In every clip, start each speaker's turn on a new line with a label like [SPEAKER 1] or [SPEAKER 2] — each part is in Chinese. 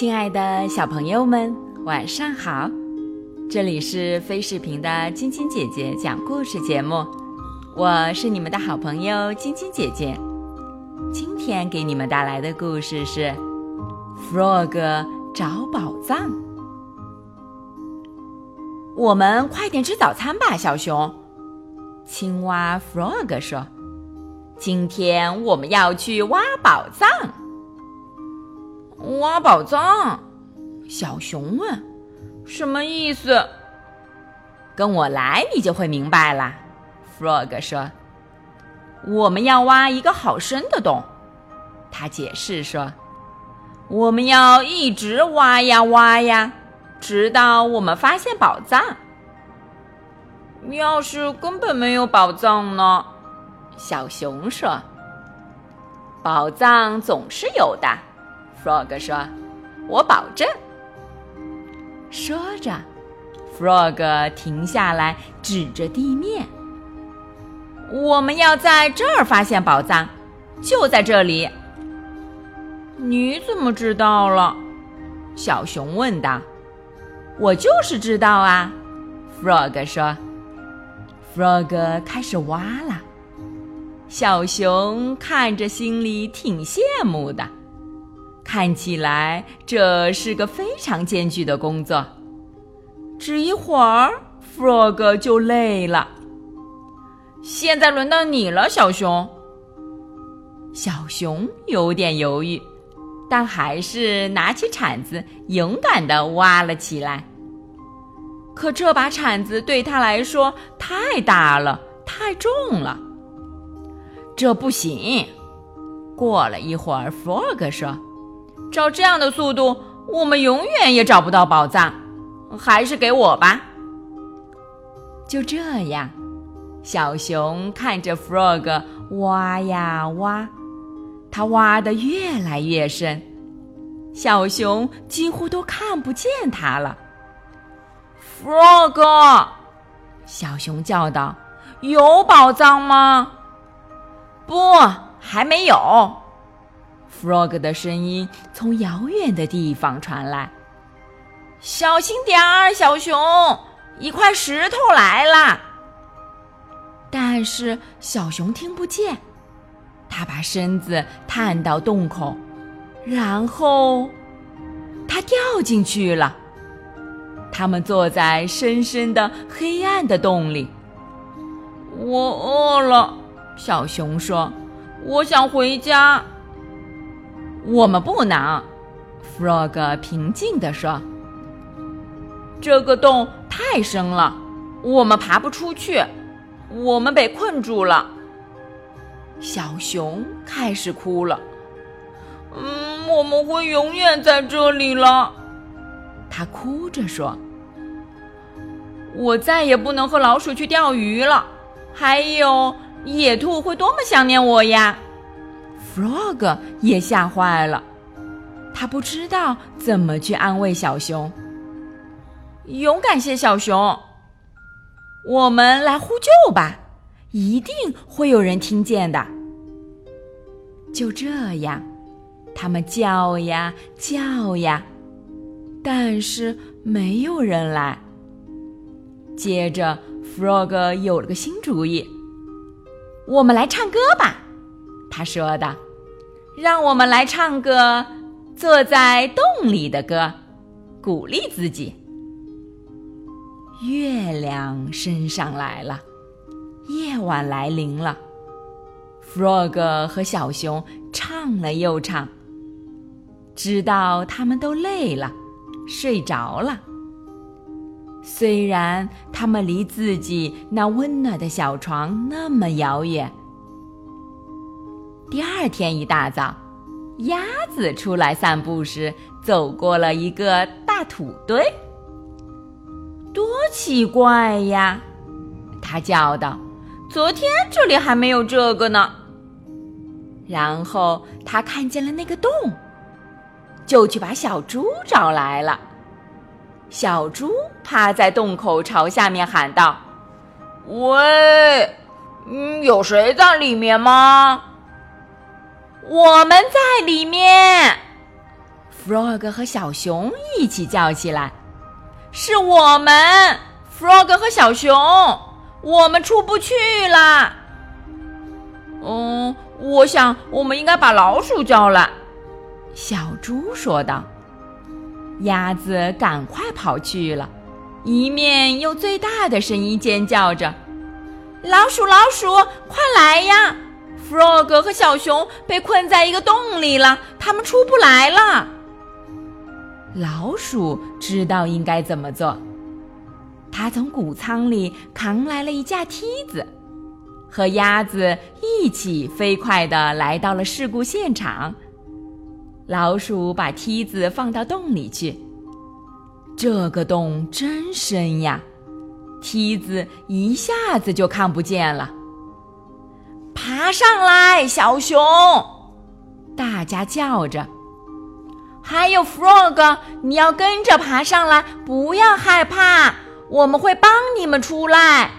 [SPEAKER 1] 亲爱的小朋友们，晚上好！这里是飞视频的晶晶姐姐讲故事节目，我是你们的好朋友晶晶姐姐。今天给你们带来的故事是《Frog 找宝藏》。我们快点吃早餐吧，小熊。青蛙 Frog 说：“今天我们要去挖宝藏。”
[SPEAKER 2] 挖宝藏？小熊问：“什么意思？”
[SPEAKER 1] 跟我来，你就会明白啦。”Frog 说：“我们要挖一个好深的洞。”他解释说：“我们要一直挖呀挖呀，直到我们发现宝藏。
[SPEAKER 2] 要是根本没有宝藏呢？”
[SPEAKER 1] 小熊说：“宝藏总是有的。” Frog 说：“我保证。”说着，Frog 停下来，指着地面：“我们要在这儿发现宝藏，就在这里。”
[SPEAKER 2] 你怎么知道了？
[SPEAKER 1] 小熊问道。“我就是知道啊。”Frog 说。Frog 开始挖了，小熊看着，心里挺羡慕的。看起来这是个非常艰巨的工作，只一会儿，Frog 就累了。
[SPEAKER 2] 现在轮到你了，小熊。
[SPEAKER 1] 小熊有点犹豫，但还是拿起铲子，勇敢地挖了起来。可这把铲子对他来说太大了，太重了。这不行。过了一会儿，Frog 说。
[SPEAKER 2] 照这样的速度，我们永远也找不到宝藏。还是给我吧。
[SPEAKER 1] 就这样，小熊看着 Frog 挖呀挖，它挖得越来越深，小熊几乎都看不见它了。
[SPEAKER 2] Frog，
[SPEAKER 1] 小熊叫道：“
[SPEAKER 2] 有宝藏吗？”“
[SPEAKER 1] 不，还没有。” Frog 的声音从遥远的地方传来：“
[SPEAKER 2] 小心点儿，小熊，一块石头来了。”
[SPEAKER 1] 但是小熊听不见。他把身子探到洞口，然后他掉进去了。他们坐在深深的黑暗的洞里。
[SPEAKER 2] 我饿了，小熊说：“我想回家。”
[SPEAKER 1] 我们不能，Frog 平静地说：“
[SPEAKER 2] 这个洞太深了，我们爬不出去，我们被困住了。”
[SPEAKER 1] 小熊开始哭了。
[SPEAKER 2] “嗯，我们会永远在这里了。”
[SPEAKER 1] 他哭着说：“
[SPEAKER 2] 我再也不能和老鼠去钓鱼了，还有野兔会多么想念我呀！”
[SPEAKER 1] Frog 也吓坏了，他不知道怎么去安慰小熊。
[SPEAKER 2] 勇敢些，小熊，
[SPEAKER 1] 我们来呼救吧，一定会有人听见的。就这样，他们叫呀叫呀，但是没有人来。接着，Frog 有了个新主意：“我们来唱歌吧。”他说的：“让我们来唱个坐在洞里的歌，鼓励自己。”月亮升上来了，夜晚来临了。Frog 和小熊唱了又唱，直到他们都累了，睡着了。虽然他们离自己那温暖的小床那么遥远。第二天一大早，鸭子出来散步时，走过了一个大土堆。多奇怪呀！它叫道：“
[SPEAKER 2] 昨天这里还没有这个呢。”
[SPEAKER 1] 然后它看见了那个洞，就去把小猪找来了。小猪趴在洞口，朝下面喊道：“
[SPEAKER 2] 喂，嗯，有谁在里面吗？”
[SPEAKER 1] 我们在里面 Frog 和小熊一起叫起来：“
[SPEAKER 2] 是我们，Frog 和小熊，我们出不去了。”嗯，我想我们应该把老鼠叫来。”
[SPEAKER 1] 小猪说道。鸭子赶快跑去了，一面用最大的声音尖叫着：“
[SPEAKER 2] 老鼠，老鼠，快来！Frog 和小熊被困在一个洞里了，他们出不来了。”
[SPEAKER 1] 老鼠知道应该怎么做，它从谷仓里扛来了一架梯子，和鸭子一起飞快地来到了事故现场。老鼠把梯子放到洞里去。这个洞真深呀，梯子一下子就看不见了。
[SPEAKER 2] 爬上来，小熊！
[SPEAKER 1] 大家叫着。
[SPEAKER 2] 还有 Frog，你要跟着爬上来，不要害怕，我们会帮你们出来。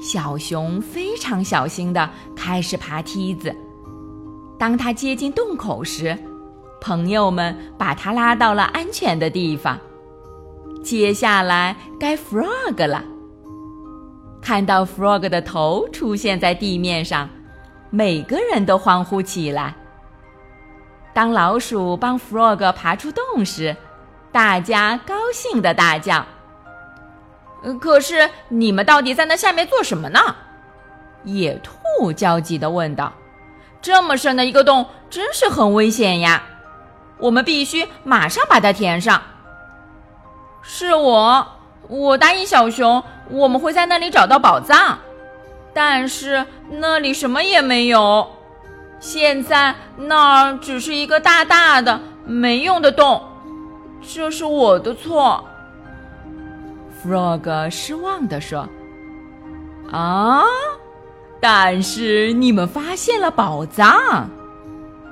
[SPEAKER 1] 小熊非常小心的开始爬梯子。当他接近洞口时，朋友们把他拉到了安全的地方。接下来该 Frog 了。看到 Frog 的头出现在地面上，每个人都欢呼起来。当老鼠帮 Frog 爬出洞时，大家高兴的大叫：“
[SPEAKER 2] 可是你们到底在那下面做什么呢？”
[SPEAKER 1] 野兔焦急的问道。
[SPEAKER 2] 这么深的一个洞，真是很危险呀！我们必须马上把它填上。是我，我答应小熊，我们会在那里找到宝藏，但是那里什么也没有。现在那儿只是一个大大的没用的洞，这是我的错。
[SPEAKER 1] Frog 失望地说：“啊！”但是你们发现了宝藏，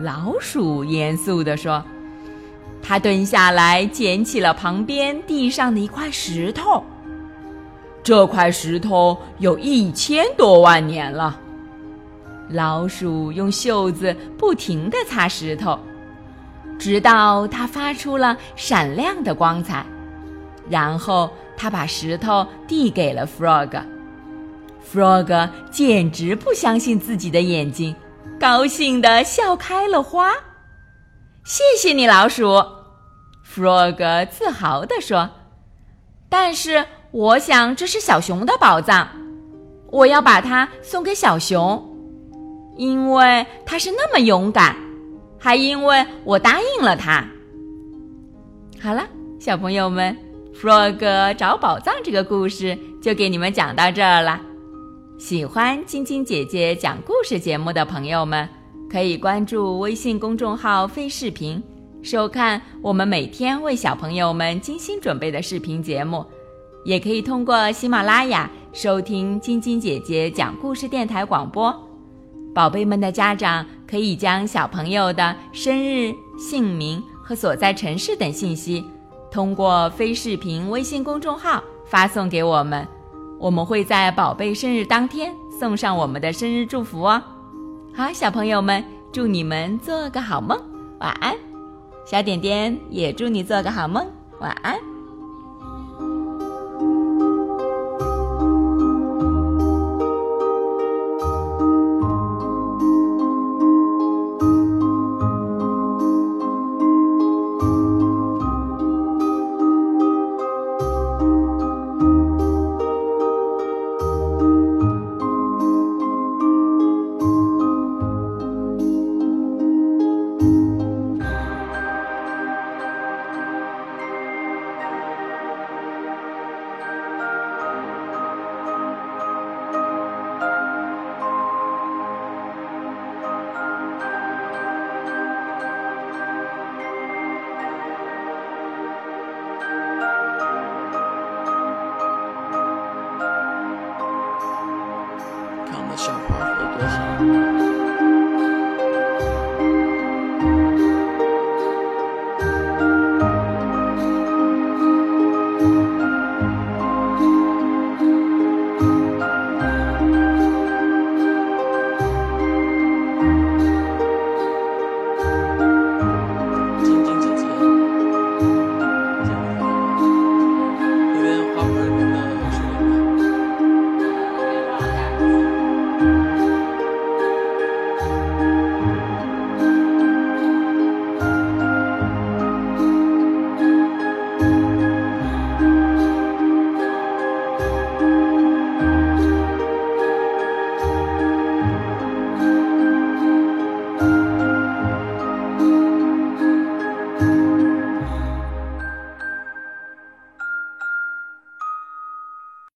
[SPEAKER 1] 老鼠严肃地说：“他蹲下来捡起了旁边地上的一块石头。这块石头有一千多万年了。”老鼠用袖子不停地擦石头，直到它发出了闪亮的光彩。然后他把石头递给了 Frog。Frog 简直不相信自己的眼睛，高兴的笑开了花。谢谢你，老鼠，Frog 自豪地说。但是我想这是小熊的宝藏，我要把它送给小熊，因为它是那么勇敢，还因为我答应了它。好了，小朋友们，Frog 找宝藏这个故事就给你们讲到这儿了。喜欢晶晶姐姐讲故事节目的朋友们，可以关注微信公众号“飞视频”，收看我们每天为小朋友们精心准备的视频节目。也可以通过喜马拉雅收听晶晶姐姐讲故事电台广播。宝贝们的家长可以将小朋友的生日、姓名和所在城市等信息，通过飞视频微信公众号发送给我们。我们会在宝贝生日当天送上我们的生日祝福哦。好，小朋友们，祝你们做个好梦，晚安。小点点也祝你做个好梦，晚安。